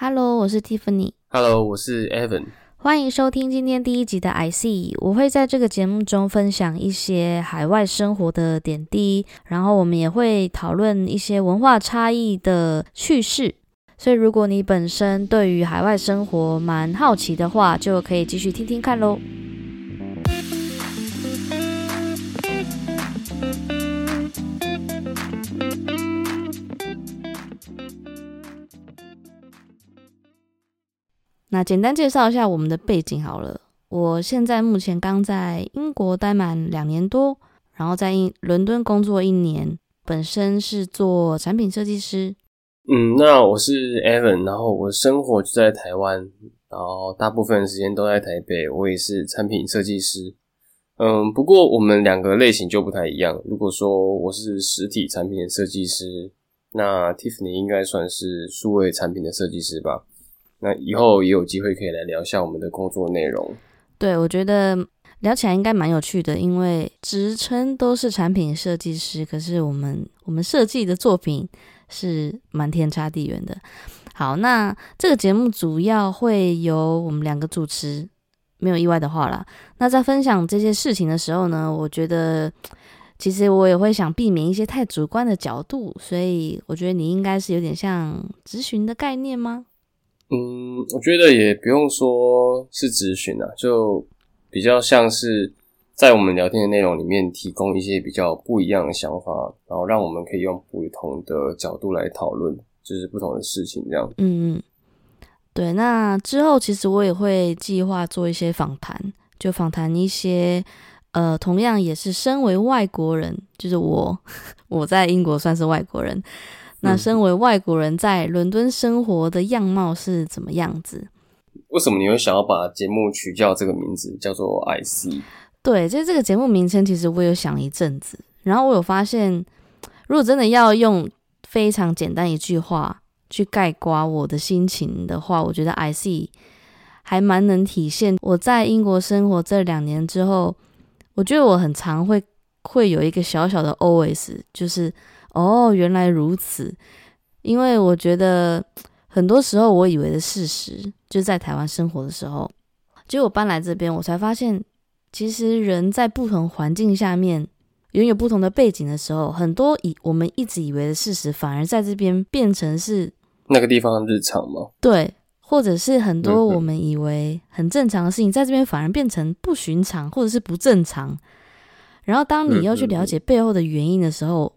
Hello，我是 Tiffany。Hello，我是 Evan。欢迎收听今天第一集的 I C。我会在这个节目中分享一些海外生活的点滴，然后我们也会讨论一些文化差异的趣事。所以，如果你本身对于海外生活蛮好奇的话，就可以继续听听看喽。那简单介绍一下我们的背景好了。我现在目前刚在英国待满两年多，然后在英伦敦工作一年，本身是做产品设计师。嗯，那我是 Evan，然后我生活就在台湾，然后大部分时间都在台北。我也是产品设计师。嗯，不过我们两个类型就不太一样。如果说我是实体产品的设计师，那 Tiffany 应该算是数位产品的设计师吧？那以后也有机会可以来聊一下我们的工作内容。对，我觉得聊起来应该蛮有趣的，因为职称都是产品设计师，可是我们我们设计的作品是蛮天差地远的。好，那这个节目主要会由我们两个主持，没有意外的话啦。那在分享这些事情的时候呢，我觉得其实我也会想避免一些太主观的角度，所以我觉得你应该是有点像咨询的概念吗？嗯，我觉得也不用说是咨询啊，就比较像是在我们聊天的内容里面提供一些比较不一样的想法，然后让我们可以用不同的角度来讨论，就是不同的事情这样。嗯嗯，对。那之后其实我也会计划做一些访谈，就访谈一些呃，同样也是身为外国人，就是我 我在英国算是外国人。那身为外国人在伦敦生活的样貌是怎么样子？为什么你会想要把节目取叫这个名字，叫做 IC？对，就这个节目名称，其实我有想一阵子，然后我有发现，如果真的要用非常简单一句话去概括我的心情的话，我觉得 IC 还蛮能体现我在英国生活这两年之后，我觉得我很常会会有一个小小的 OS，就是。哦，原来如此。因为我觉得很多时候我以为的事实，就在台湾生活的时候，结果搬来这边，我才发现，其实人在不同环境下面，拥有不同的背景的时候，很多以我们一直以为的事实，反而在这边变成是那个地方的日常吗？对，或者是很多我们以为很正常的事情，在这边反而变成不寻常，或者是不正常。然后当你要去了解背后的原因的时候，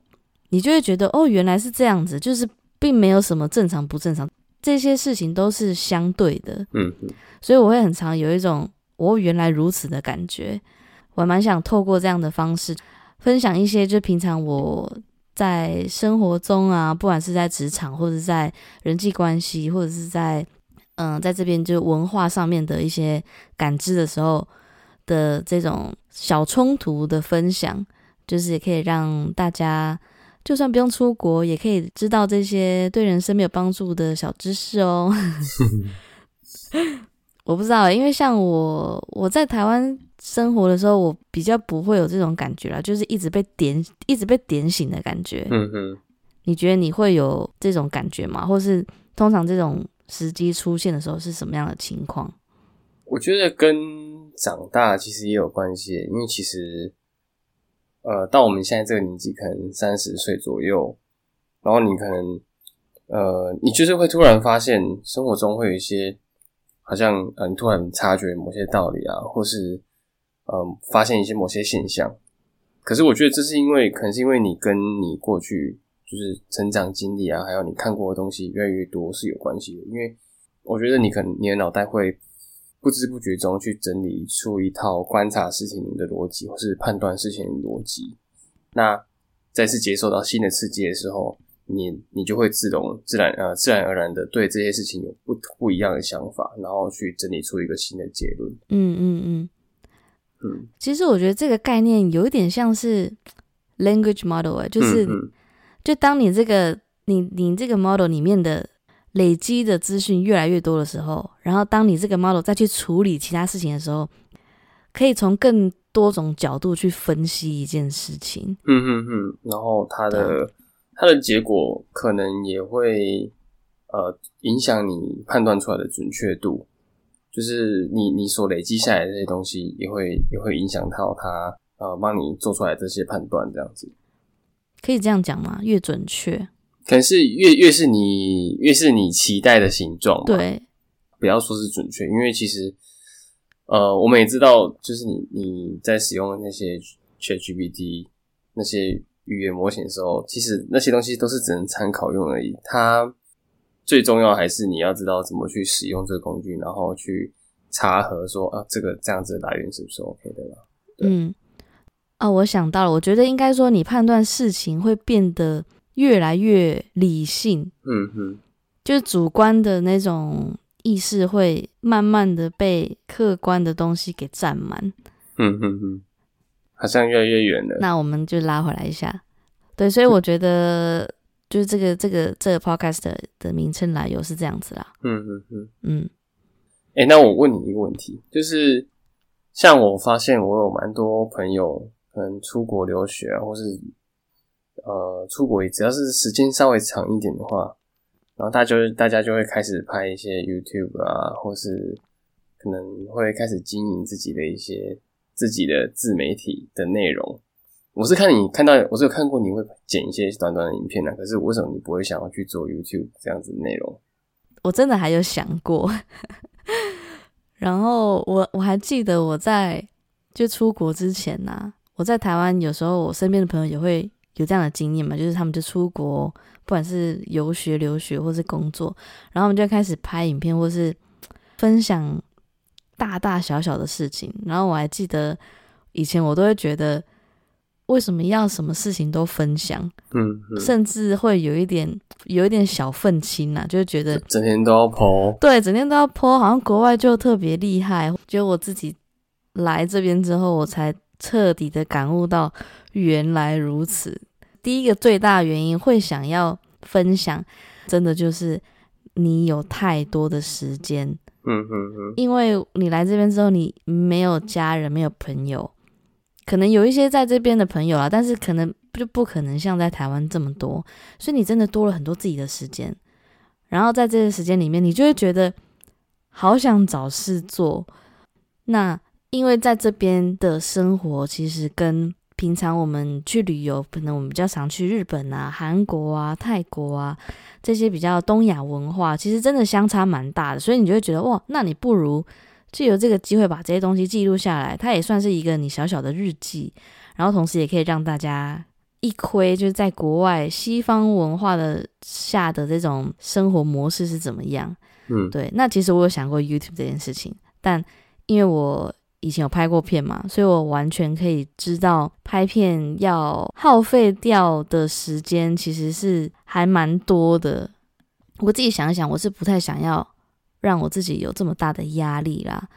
你就会觉得哦，原来是这样子，就是并没有什么正常不正常，这些事情都是相对的。嗯，所以我会很常有一种哦，原来如此的感觉。我蛮想透过这样的方式分享一些，就平常我在生活中啊，不管是在职场或者在人际关系，或者是在嗯，在这边就文化上面的一些感知的时候的这种小冲突的分享，就是也可以让大家。就算不用出国，也可以知道这些对人生没有帮助的小知识哦。我不知道，因为像我我在台湾生活的时候，我比较不会有这种感觉啦，就是一直被点，一直被点醒的感觉。嗯嗯，你觉得你会有这种感觉吗？或是通常这种时机出现的时候是什么样的情况？我觉得跟长大其实也有关系，因为其实。呃，到我们现在这个年纪，可能三十岁左右，然后你可能，呃，你就是会突然发现生活中会有一些，好像，呃，你突然察觉某些道理啊，或是，嗯，发现一些某些现象。可是我觉得这是因为，可能是因为你跟你过去就是成长经历啊，还有你看过的东西越来越多是有关系的。因为我觉得你可能你的脑袋会。不知不觉中去整理出一套观察事情的逻辑，或是判断事情的逻辑。那再次接受到新的刺激的时候，你你就会自动、自然呃自然而然的对这些事情有不不一样的想法，然后去整理出一个新的结论。嗯嗯嗯嗯。其实我觉得这个概念有一点像是 language model，就是就当你这个你你这个 model 里面的。累积的资讯越来越多的时候，然后当你这个 model 再去处理其他事情的时候，可以从更多种角度去分析一件事情。嗯嗯嗯，然后它的它的结果可能也会呃影响你判断出来的准确度，就是你你所累积下来的这些东西，也会也会影响到它呃帮你做出来这些判断，这样子。可以这样讲吗？越准确，可能是越越是你越是你期待的形状，，对，不要说是准确，因为其实呃我们也知道，就是你你在使用那些 ChatGPT 那些语言模型的时候，其实那些东西都是只能参考用而已。它最重要还是你要知道怎么去使用这个工具，然后去查核说啊，这个这样子的来源是不是 OK 的啦？对嗯，哦，我想到了，我觉得应该说你判断事情会变得越来越理性，嗯哼，就是主观的那种意识会慢慢的被客观的东西给占满。嗯嗯嗯，好像越来越远了。那我们就拉回来一下，对，所以我觉得就是这个这个这个 podcast 的的名称来由是这样子啦，嗯嗯嗯。嗯哎、那我问你一个问题，就是像我发现我有蛮多朋友可能出国留学啊，或是呃出国，只要是时间稍微长一点的话，然后大家就大家就会开始拍一些 YouTube 啊，或是可能会开始经营自己的一些自己的自媒体的内容。我是看你看到，我是有看过你会剪一些短短的影片啊，可是为什么你不会想要去做 YouTube 这样子的内容？我真的还有想过，然后我我还记得我在就出国之前呐、我在台湾有时候我身边的朋友也会有这样的经验嘛，就是他们就出国，不管是游学、留学或是工作，然后我们就开始拍影片或是分享大大小小的事情。然后我还记得以前我都会觉得，为什么要什么事情都分享，嗯嗯，甚至会有一点有一点小愤青呐、就是觉得整天都要 PO。对，整天都要 po，好像国外就特别厉害。觉得我自己来这边之后，我才彻底的感悟到原来如此。第一个最大原因会想要分享，真的就是你有太多的时间，嗯嗯嗯因为你来这边之后，你没有家人，没有朋友，可能有一些在这边的朋友啊，但是可能就不可能像在台湾这么多，所以你真的多了很多自己的时间。然后在这个时间里面，你就会觉得好想找事做。那因为在这边的生活，其实跟平常我们去旅游，可能我们比较常去日本啊、韩国啊、泰国啊这些比较东亚文化，其实真的相差蛮大的。所以你就会觉得哇，那你不如借由这个机会把这些东西记录下来，它也算是一个你小小的日记，然后同时也可以让大家一窥就是在国外西方文化的下的这种生活模式是怎么样。嗯，对，那其实我有想过 YouTube 这件事情，但因为我以前有拍过片嘛，所以我完全可以知道拍片要耗费掉的时间其实是还蛮多的。我自己想一想，我是不太想要让我自己有这么大的压力啦。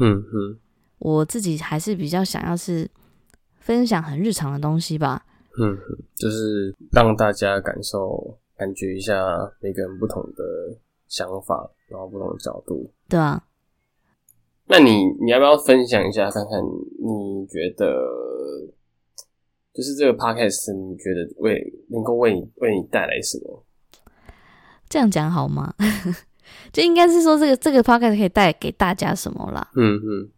嗯嗯我自己还是比较想要是分享很日常的东西吧。嗯，就是让大家感受、感觉一下每个人不同的想法，然后不同的角度。对啊，那你你要不要分享一下，看看你觉得，就是这个 podcast 你觉得为能够为你为你带来什么？这样讲好吗？就应该是说这个这个 podcast 可以带给大家什么啦？嗯嗯，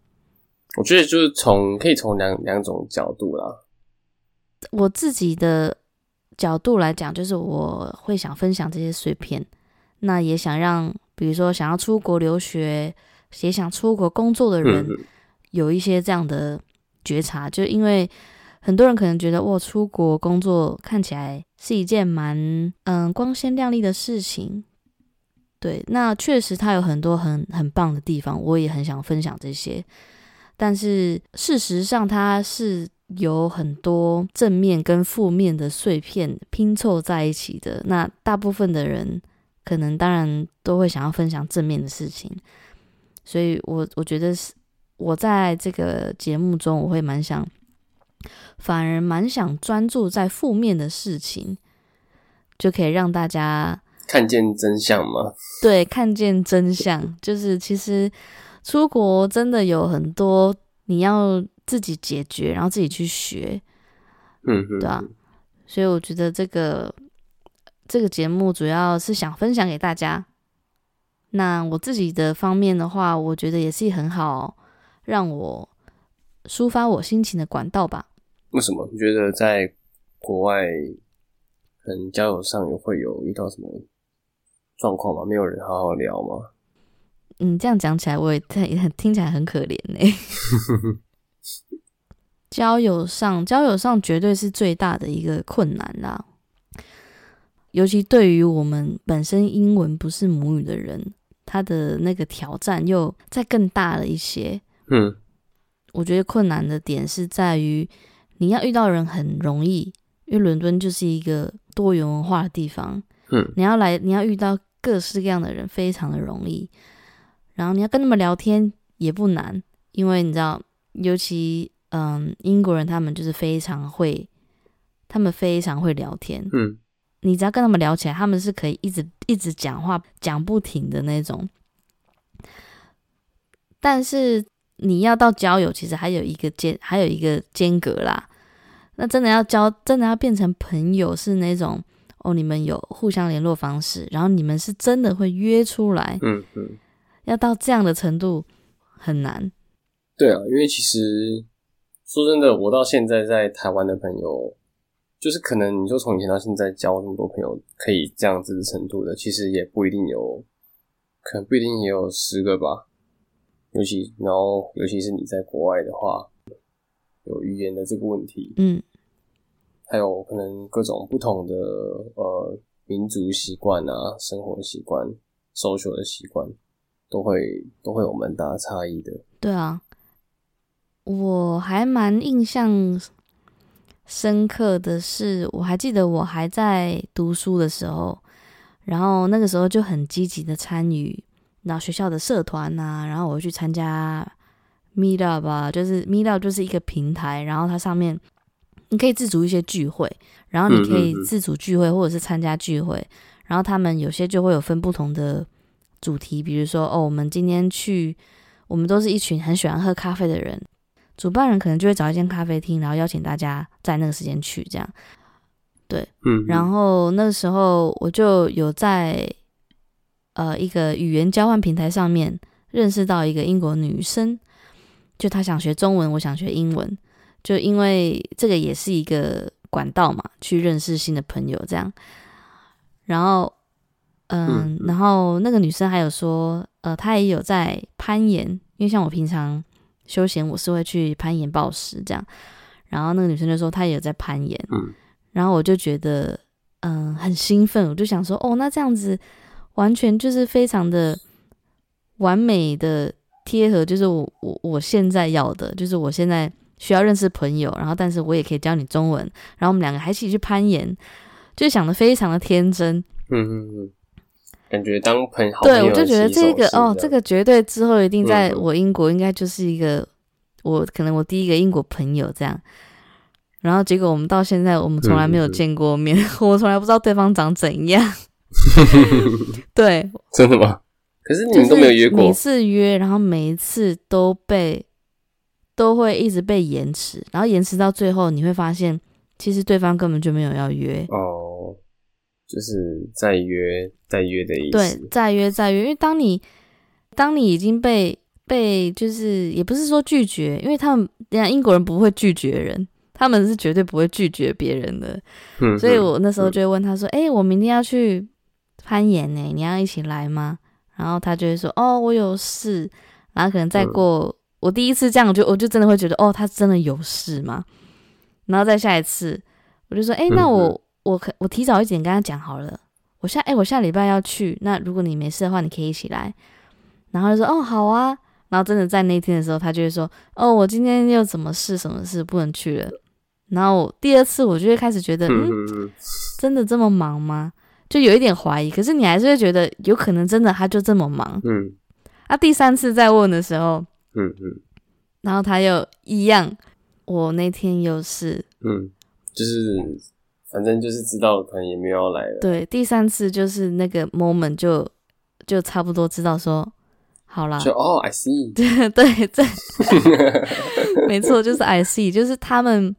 我觉得就是从可以从两两种角度啦。我自己的角度来讲，就是我会想分享这些碎片，那也想让，比如说想要出国留学，也想出国工作的人，有一些这样的觉察，就因为很多人可能觉得，哇，出国工作看起来是一件蛮嗯光鲜亮丽的事情。对，那确实它有很多很很棒的地方，我也很想分享这些。但是事实上，它是有很多正面跟负面的碎片拼凑在一起的。那大部分的人可能当然都会想要分享正面的事情，所以我我觉得是我在这个节目中，我会蛮想，反而蛮想专注在负面的事情，就可以让大家看见真相吗？对看见真相。就是其实出国真的有很多你要自己解决，然后自己去学，嗯嗯，对啊。所以我觉得这个这个节目主要是想分享给大家。那我自己的方面的话，我觉得也是很好让我抒发我心情的管道吧。为什么？你觉得在国外，可能交友上有会有遇到什么状况吗？没有人好好聊吗？嗯，这样讲起来，我也也很 听起来很可怜呢。交友上，交友上绝对是最大的一个困难啦。尤其对于我们本身英文不是母语的人，他的那个挑战又再更大了一些。嗯，我觉得困难的点是在于，你要遇到人很容易，因为伦敦就是一个多元文化的地方。嗯，你要来，你要遇到各式各样的人，非常的容易。然后你要跟他们聊天也不难，因为你知道，尤其嗯，英国人他们就是非常会，他们非常会聊天。嗯，你只要跟他们聊起来，他们是可以一直一直讲话讲不停的那种。但是你要到交友，其实还有一个间，还有一个间隔啦。那真的要交，真的要变成朋友，是那种哦，你们有互相联络方式，然后你们是真的会约出来。嗯嗯。要到这样的程度很难。对啊，因为其实说真的，我到现在在台湾的朋友，就是可能你说从以前到现在交那么多朋友，可以这样子的程度的，其实也不一定有，可能不一定也有十个吧。尤其然后尤其是你在国外的话，有语言的这个问题，嗯，还有可能各种不同的呃民族习惯啊、生活习惯、social 的习惯。都会都会有蛮大的差异的。对啊，我还蛮印象深刻的是，我还记得我还在读书的时候，然后那个时候就很积极的参与，然后学校的社团呐，然后我去参加 Meetup 啊，就是 Meetup 就是一个平台，然后它上面你可以自主一些聚会，然后你可以自主聚会或者是参加聚会，然后他们有些就会有分不同的。主题，比如说哦，我们今天去，我们都是一群很喜欢喝咖啡的人，主办人可能就会找一间咖啡厅，然后邀请大家在那个时间去，这样，对，嗯，然后那个时候我就有在呃一个语言交换平台上面认识到一个英国女生，就她想学中文，我想学英文，就因为这个也是一个管道嘛，去认识新的朋友，这样，然后。嗯，然后那个女生还有说，呃，她也有在攀岩，因为像我平常休闲，我是会去攀岩暴食这样。然后那个女生就说她也有在攀岩，嗯，然后我就觉得，嗯，很兴奋，我就想说，哦，那这样子完全就是非常的完美的贴合，就是我我我现在要的，就是我现在需要认识朋友，然后但是我也可以教你中文，然后我们两个还一起去攀岩，就想的非常的天真，嗯嗯嗯。感觉当朋友，对我就觉得这个哦，这个绝对之后一定在我英国应该就是一个我可能我第一个英国朋友这样，然后结果我们到现在我们从来没有见过面，我从来不知道对方长怎样。对，真的吗？可是你们都没有约过，每次约，然后每一次都被都会一直被延迟，然后延迟到最后你会发现，其实对方根本就没有要约哦。就是再约再约的意思。对，再约再约，因为当你当你已经被被就是也不是说拒绝，因为他们人家英国人不会拒绝人，他们是绝对不会拒绝别人的。嗯，所以我那时候就会问他说：“哎，我明天要去攀岩呢，你要一起来吗？”然后他就会说：“哦，我有事。”然后可能再过我第一次这样，我就我就真的会觉得哦，他真的有事吗？然后再下一次，我就说：“哎，那我。”我可我提早一点跟他讲好了，我下哎我下礼拜要去，那如果你没事的话，你可以一起来。然后就说哦好啊，然后真的在那天的时候，他就会说哦我今天又怎么事什么事不能去了。然后第二次我就会开始觉得嗯真的这么忙吗？就有一点怀疑。可是你还是会觉得有可能真的他就这么忙。嗯。啊第三次再问的时候，嗯嗯，然后他又一样，我那天又是嗯就是。反正就是知道可能也没有要来了。对，第三次就是那个 moment 就就差不多知道说好啦。就哦，I see。对 对对，没错，就是 I see，就是他们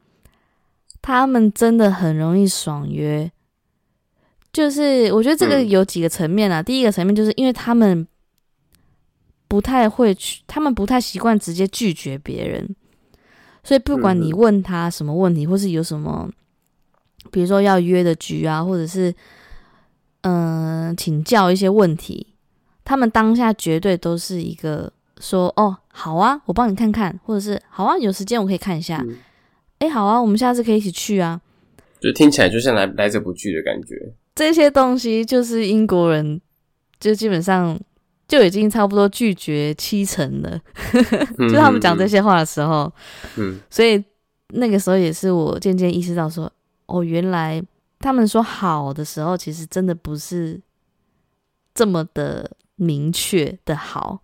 他们真的很容易爽约，就是我觉得这个嗯有几个层面啊。第一个层面就是因为他们不太会去，他们不太习惯直接拒绝别人，所以不管你嗯问他什么问题，或是有什么，比如说要约的局啊，或者是嗯、呃请教一些问题，他们当下绝对都是一个说哦好啊，我帮你看看，或者是好啊，有时间我可以看一下，嗯诶，好啊，我们下次可以一起去啊。就听起来就像来来者不拒的感觉。这些东西就是英国人，就基本上就已经差不多拒绝七成了。嗯 就他们讲这，些话的时候，嗯所以那个时候也是我渐渐意识到说，哦，原来他们说好的时候，其实真的不是这么的明确的好。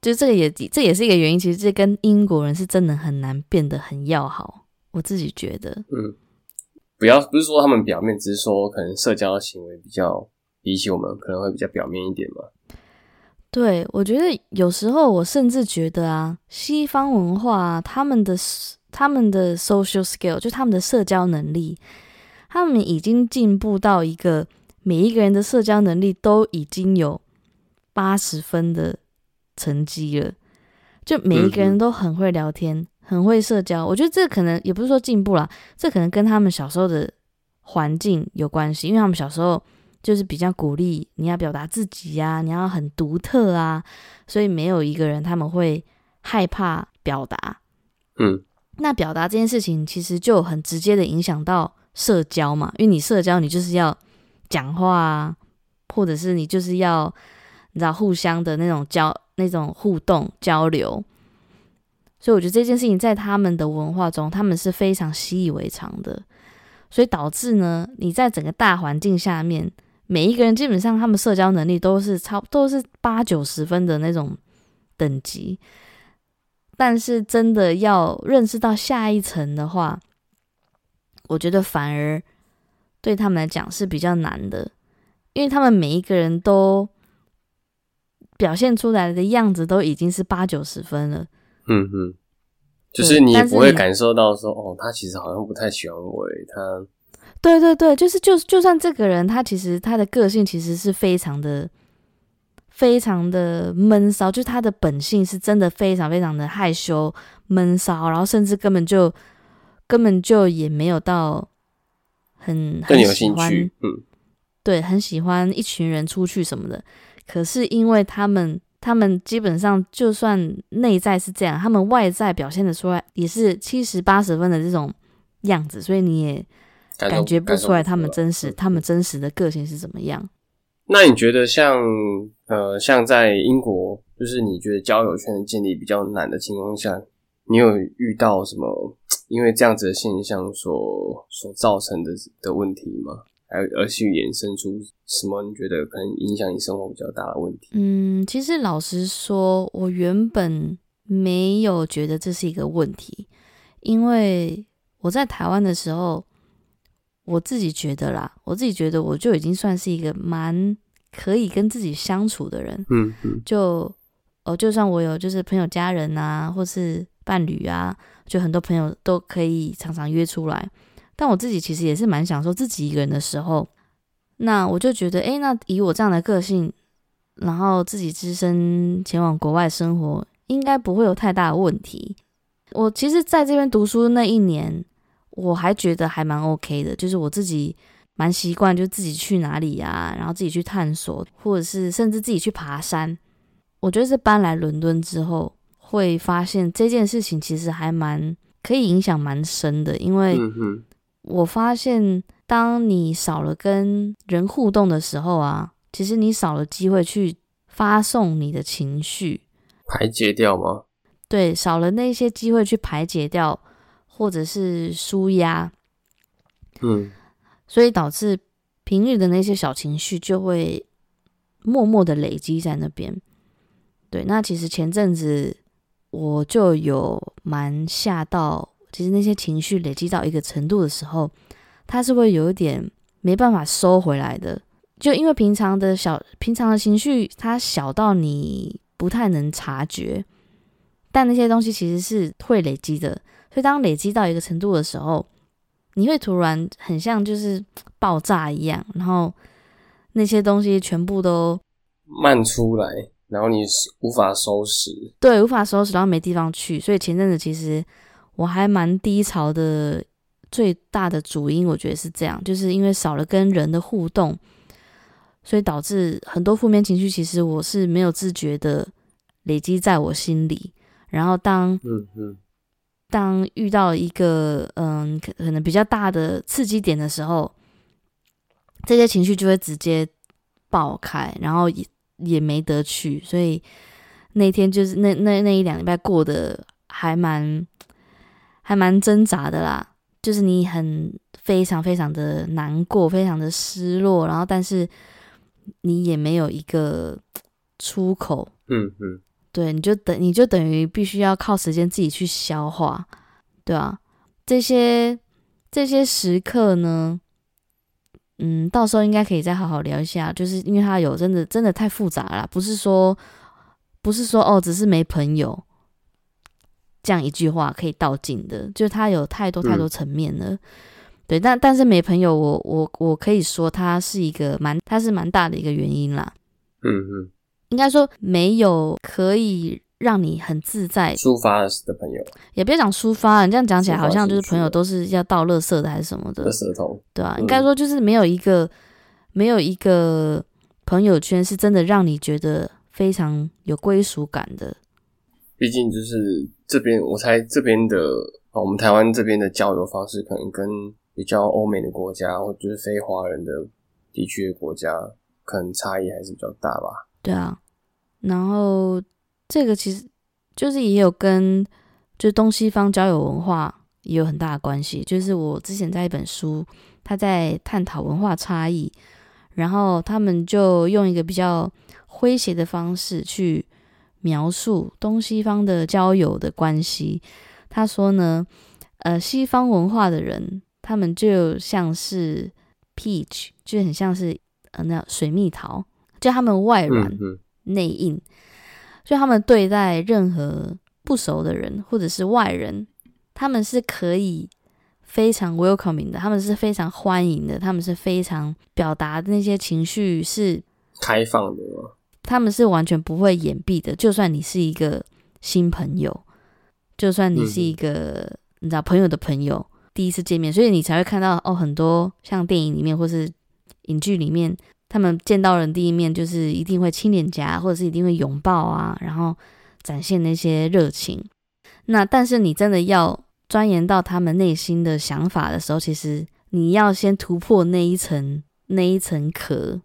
就这个也这也是一个原因，其实这跟英国人是真的很难变得很要好。我自己觉得，嗯，不要不是说他们表面，只是说可能社交行为比较比起我们可能会比较表面一点嘛。对，我觉得有时候我甚至觉得啊，西方文化、啊、他们的他们的 social skill 就他们的社交能力，他们已经进步到一个每一个人的社交能力都已经有八十分的成绩了，就每一个人都很会聊天，很会社交。我觉得这可能也不是说进步啦，这可能跟他们小时候的环境有关系，因为他们小时候。就是比较鼓励你要表达自己呀、你要很独特啊，所以没有一个人他们会害怕表达。嗯那表达这件事情其实就很直接的影响到社交嘛，因为你社交你就是要讲话啊，或者是你就是要你知道互相的那种交那种互动交流。所以我觉得这件事情在他们的文化中，他们是非常习以为常的，所以导致呢，你在整个大环境下面，每一个人基本上他们社交能力都是超都是八九十分的那种等级，但是真的要认识到下一层的话，我觉得反而对他们来讲是比较难的，因为他们每一个人都表现出来的样子都已经是八九十分了。嗯嗯，就是你不会感受到说，哦，他其实好像不太喜欢我诶，他对对对，就是就就算这个人他其实他的个性其实是非常的非常的闷骚，就是他的本性是真的非常非常的害羞闷骚，然后甚至根本就根本就也没有到很很喜欢兴趣，嗯对，很喜欢一群人出去什么的。可是因为他们，他们基本上就算内在是这样，他们外在表现的出来也是七十八十分的这种样子，所以你也感觉不出来他们真实，嗯他们真实的个性是怎么样。那你觉得像呃，像在英国，就是你觉得交友圈的建立比较难的情况下，你有遇到什么 因为这样子的现象所所造成的的问题吗？还有而去衍生出什么？你觉得可能影响你生活比较大的问题？嗯，其实老实说，我原本没有觉得这是一个问题，因为我在台湾的时候，我自己觉得啦，我自己觉得我就已经算是一个蛮可以跟自己相处的人。嗯嗯就哦，就算我有就是朋友、家人啊，或是伴侣啊，就很多朋友都可以常常约出来。但我自己其实也是蛮享受自己一个人的时候。那我就觉得，诶，那以我这样的个性，然后自己只身前往国外生活，应该不会有太大的问题。我其实在这边读书那一年，我还觉得还蛮 OK 的，就是我自己蛮习惯，就自己去哪里啊，然后自己去探索，或者是甚至自己去爬山。我觉得是搬来伦敦之后，会发现这件事情其实还蛮可以影响蛮深的，因为我发现，当你少了跟人互动的时候啊，其实你少了机会去发送你的情绪，排解掉吗？对，少了那些机会去排解掉，或者是舒压，嗯所以导致平日的那些小情绪就会默默的累积在那边。对，那其实前阵子我就有蛮吓到，其实那些情绪累积到一个程度的时候，它是会有一点没办法收回来的。就因为平常的小平常的情绪，它小到你不太能察觉，但那些东西其实是会累积的。所以当累积到一个程度的时候，你会突然很像就是爆炸一样，然后那些东西全部都漫出来，然后你无法收拾，对，无法收拾，然后没地方去。所以前阵子其实我还蛮低潮的，最大的主因我觉得是这样，就是因为少了跟人的互动，所以导致很多负面情绪，其实我是没有自觉的累积在我心里。然后当嗯嗯当遇到一个嗯可可能比较大的刺激点的时候，这些情绪就会直接爆开，然后也也没得去，所以那天就是那那那一两礼拜过得还蛮还蛮挣扎的啦，就是你很非常非常的难过，非常的失落，然后但是你也没有一个出口，嗯嗯，对，你就等你就等于必须要靠时间自己去消化，对啊，这些这些时刻呢，嗯，到时候应该可以再好好聊一下，就是因为他有真的真的太复杂了，不是说不是说哦，只是没朋友这样一句话可以道尽的，就是它有太多太多层面了。对，但但是没朋友，我我我可以说他是一个蛮，他是蛮大的一个原因啦。嗯嗯，应该说没有可以让你很自在，抒发的朋友也别讲抒发，你这样讲起来好像就是朋友都是要倒垃圾的还是什么的的，舌头，对啊，嗯应该说就是没有一个没有一个朋友圈是真的让你觉得非常有归属感的。毕竟就是这边，我猜这边的哦，我们台湾这边的交流方式可能跟比较欧美的国家或就是非华人的地区的国家，可能差异还是比较大吧。对啊，然后这个其实就是也有跟就东西方交友文化也有很大的关系。就是我之前在一本书，他在探讨文化差异，然后他们就用一个比较诙谐的方式去描述东西方的交友的关系。他说呢，呃，西方文化的人，他们就像是 peach，就很像是呃那水蜜桃，就他们外软内硬，就他们对待任何不熟的人或者是外人，他们是可以非常 welcoming 的，他们是非常欢迎的，他们是非常表达那些情绪是，开放的嘛，他们是完全不会掩蔽的。就算你是一个新朋友，就算你是一个、你知道朋友的朋友，第一次见面，所以你才会看到哦，很多像电影里面或是影剧里面，他们见到人第一面就是一定会亲脸颊，或者是一定会拥抱啊，然后展现那些热情。那但是你真的要钻研到他们内心的想法的时候，其实你要先突破那一层那一层壳，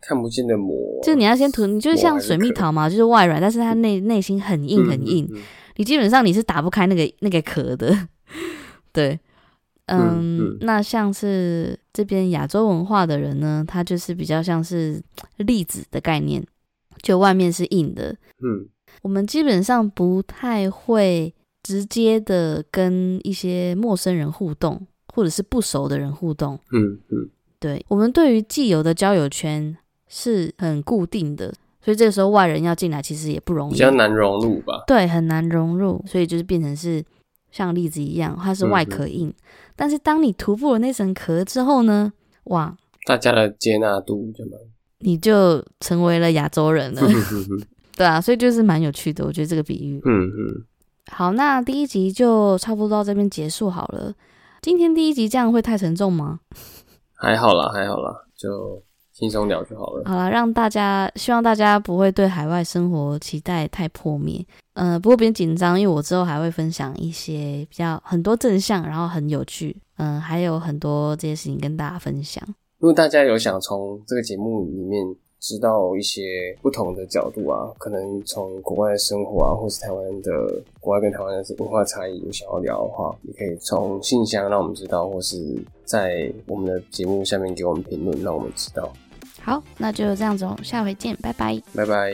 看不见的膜，就你要先涂，你就像水蜜桃嘛，就是外软，但是它内内心很硬很硬，嗯嗯嗯。你基本上你是打不开那个那个壳的，对，嗯，那像是这边亚洲文化的人呢，他就是比较像是粒子的概念，就外面是硬的，嗯。我们基本上不太会直接的跟一些陌生人互动，或者是不熟的人互动，嗯嗯，对我们对于既有的交友圈是很固定的，所以这个时候外人要进来其实也不容易，比较难融入吧。对，很难融入，所以就是变成是像栗子一样，它是外壳硬。但是当你突破了那层壳之后呢，哇，大家的接纳度就蛮，你就成为了亚洲人了，对啊，所以就是蛮有趣的，我觉得这个比喻。嗯嗯，好，那第一集就差不多到这边结束好了。今天第一集这样会太沉重吗？还好啦，还好啦，就轻松聊就好了。好了，让大家希望大家不会对海外生活期待太破灭。呃，不过别紧张，因为我之后还会分享一些比较很多正向，然后很有趣，嗯、还有很多这些事情跟大家分享。如果大家有想从这个节目里面知道一些不同的角度啊，可能从国外的生活啊，或是台湾的国外跟台湾的文化差异有想要聊的话，也可以从信箱让我们知道，或是在我们的节目下面给我们评论，让我们知道。好，那就这样子哦，下回见，拜拜。拜拜。